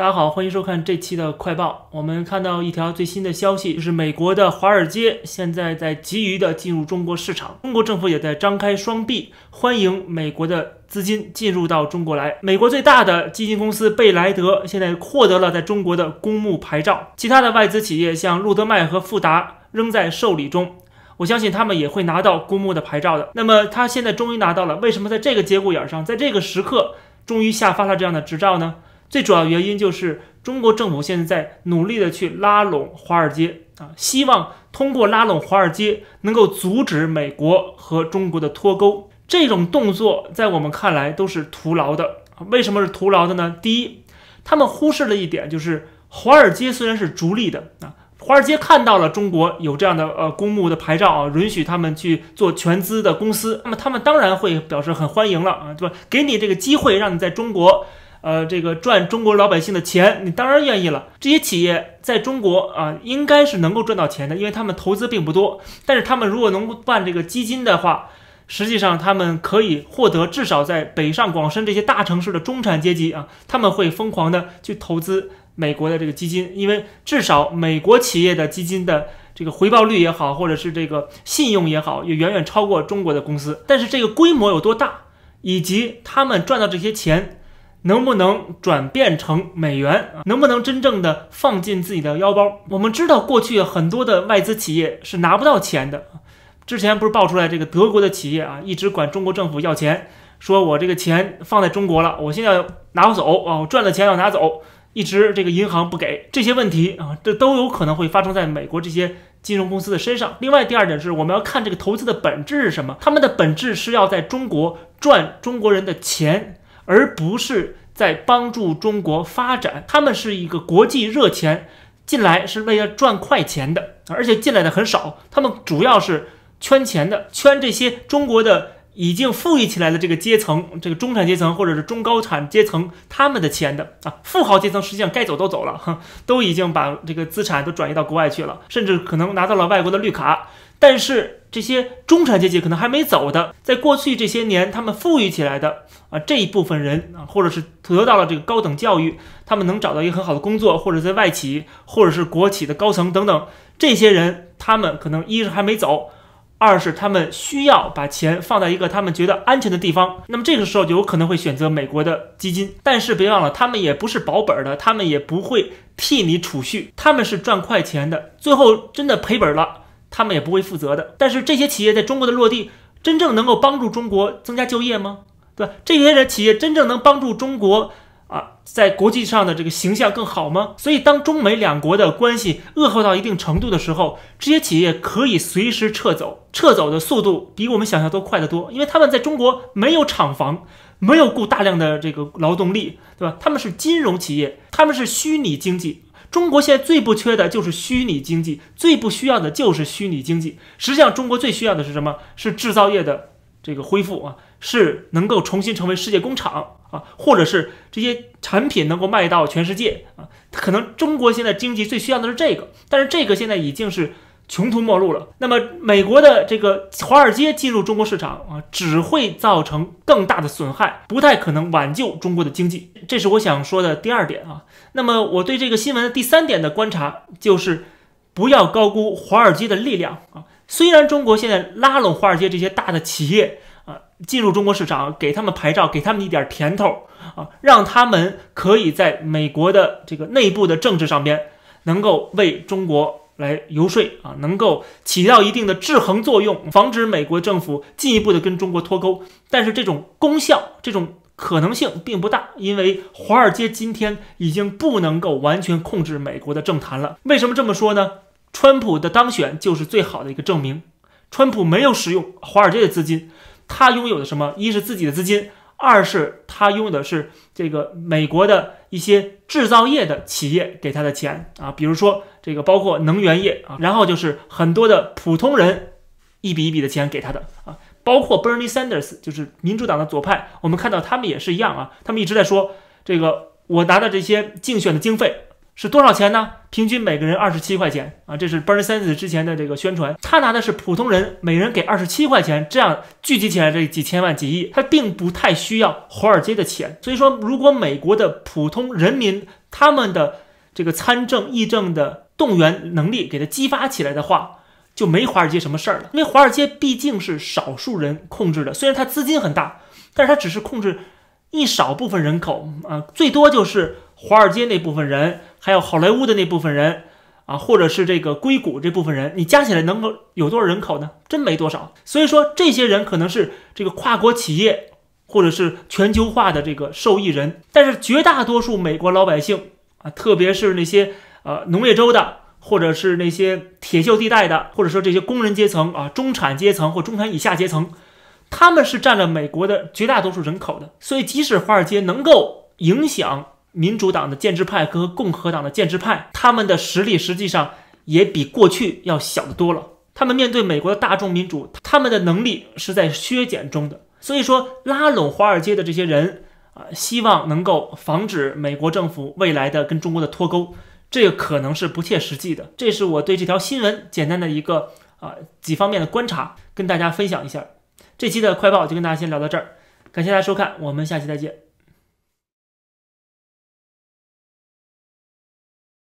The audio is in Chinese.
大家好，欢迎收看这期的快报。我们看到一条最新的消息，就是美国的华尔街现在在急于的进入中国市场，中国政府也在张开双臂欢迎美国的资金进入到中国来。美国最大的基金公司贝莱德现在获得了在中国的公募牌照，其他的外资企业像路德迈和富达仍在受理中。我相信他们也会拿到公募的牌照的。那么他现在终于拿到了，为什么在这个节骨眼上，在这个时刻终于下发了这样的执照呢？最主要原因就是中国政府现在在努力的去拉拢华尔街啊，希望通过拉拢华尔街能够阻止美国和中国的脱钩。这种动作在我们看来都是徒劳的啊。为什么是徒劳的呢？第一，他们忽视了一点，就是华尔街虽然是逐利的啊，华尔街看到了中国有这样的呃公募的牌照啊，允许他们去做全资的公司，那么他们当然会表示很欢迎了啊，对吧？给你这个机会，让你在中国。呃，这个赚中国老百姓的钱，你当然愿意了。这些企业在中国啊，应该是能够赚到钱的，因为他们投资并不多。但是他们如果能办这个基金的话，实际上他们可以获得至少在北上广深这些大城市的中产阶级啊，他们会疯狂的去投资美国的这个基金，因为至少美国企业的基金的这个回报率也好，或者是这个信用也好，也远远超过中国的公司。但是这个规模有多大，以及他们赚到这些钱。能不能转变成美元能不能真正的放进自己的腰包？我们知道过去很多的外资企业是拿不到钱的。之前不是爆出来这个德国的企业啊，一直管中国政府要钱，说我这个钱放在中国了，我现在要拿不走啊，我赚了钱要拿走，一直这个银行不给。这些问题啊，这都有可能会发生在美国这些金融公司的身上。另外，第二点是我们要看这个投资的本质是什么？他们的本质是要在中国赚中国人的钱。而不是在帮助中国发展，他们是一个国际热钱进来是为了赚快钱的，而且进来的很少，他们主要是圈钱的，圈这些中国的已经富裕起来的这个阶层，这个中产阶层或者是中高产阶层他们的钱的啊，富豪阶层实际上该走都走了，都已经把这个资产都转移到国外去了，甚至可能拿到了外国的绿卡。但是这些中产阶级可能还没走的，在过去这些年，他们富裕起来的啊这一部分人啊，或者是得到了这个高等教育，他们能找到一个很好的工作，或者在外企，或者是国企的高层等等，这些人他们可能一是还没走，二是他们需要把钱放在一个他们觉得安全的地方，那么这个时候就有可能会选择美国的基金。但是别忘了，他们也不是保本的，他们也不会替你储蓄，他们是赚快钱的，最后真的赔本了。他们也不会负责的。但是这些企业在中国的落地，真正能够帮助中国增加就业吗？对吧？这些人企业真正能帮助中国啊，在国际上的这个形象更好吗？所以，当中美两国的关系恶化到一定程度的时候，这些企业可以随时撤走，撤走的速度比我们想象都快得多，因为他们在中国没有厂房，没有雇大量的这个劳动力，对吧？他们是金融企业，他们是虚拟经济。中国现在最不缺的就是虚拟经济，最不需要的就是虚拟经济。实际上，中国最需要的是什么？是制造业的这个恢复啊，是能够重新成为世界工厂啊，或者是这些产品能够卖到全世界啊。可能中国现在经济最需要的是这个，但是这个现在已经是。穷途末路了。那么，美国的这个华尔街进入中国市场啊，只会造成更大的损害，不太可能挽救中国的经济。这是我想说的第二点啊。那么，我对这个新闻的第三点的观察就是，不要高估华尔街的力量啊。虽然中国现在拉拢华尔街这些大的企业啊进入中国市场，给他们牌照，给他们一点甜头啊，让他们可以在美国的这个内部的政治上边能够为中国。来游说啊，能够起到一定的制衡作用，防止美国政府进一步的跟中国脱钩。但是这种功效、这种可能性并不大，因为华尔街今天已经不能够完全控制美国的政坛了。为什么这么说呢？川普的当选就是最好的一个证明。川普没有使用华尔街的资金，他拥有的什么？一是自己的资金。二是他用的是这个美国的一些制造业的企业给他的钱啊，比如说这个包括能源业啊，然后就是很多的普通人一笔一笔的钱给他的啊，包括 Bernie Sanders 就是民主党的左派，我们看到他们也是一样啊，他们一直在说这个我拿的这些竞选的经费是多少钱呢？平均每个人二十七块钱啊！这是 Bernie Sanders 之前的这个宣传，他拿的是普通人每人给二十七块钱，这样聚集起来这几千万几亿，他并不太需要华尔街的钱。所以说，如果美国的普通人民他们的这个参政议政的动员能力给他激发起来的话，就没华尔街什么事儿了。因为华尔街毕竟是少数人控制的，虽然它资金很大，但是它只是控制一少部分人口啊，最多就是华尔街那部分人。还有好莱坞的那部分人啊，或者是这个硅谷这部分人，你加起来能够有多少人口呢？真没多少。所以说，这些人可能是这个跨国企业或者是全球化的这个受益人，但是绝大多数美国老百姓啊，特别是那些呃农业州的，或者是那些铁锈地带的，或者说这些工人阶层啊，中产阶层或中产以下阶层，他们是占了美国的绝大多数人口的。所以，即使华尔街能够影响。民主党的建制派和共和党的建制派，他们的实力实际上也比过去要小得多了。他们面对美国的大众民主，他们的能力是在削减中的。所以说，拉拢华尔街的这些人啊，希望能够防止美国政府未来的跟中国的脱钩，这个可能是不切实际的。这是我对这条新闻简单的一个啊几方面的观察，跟大家分享一下。这期的快报就跟大家先聊到这儿，感谢大家收看，我们下期再见。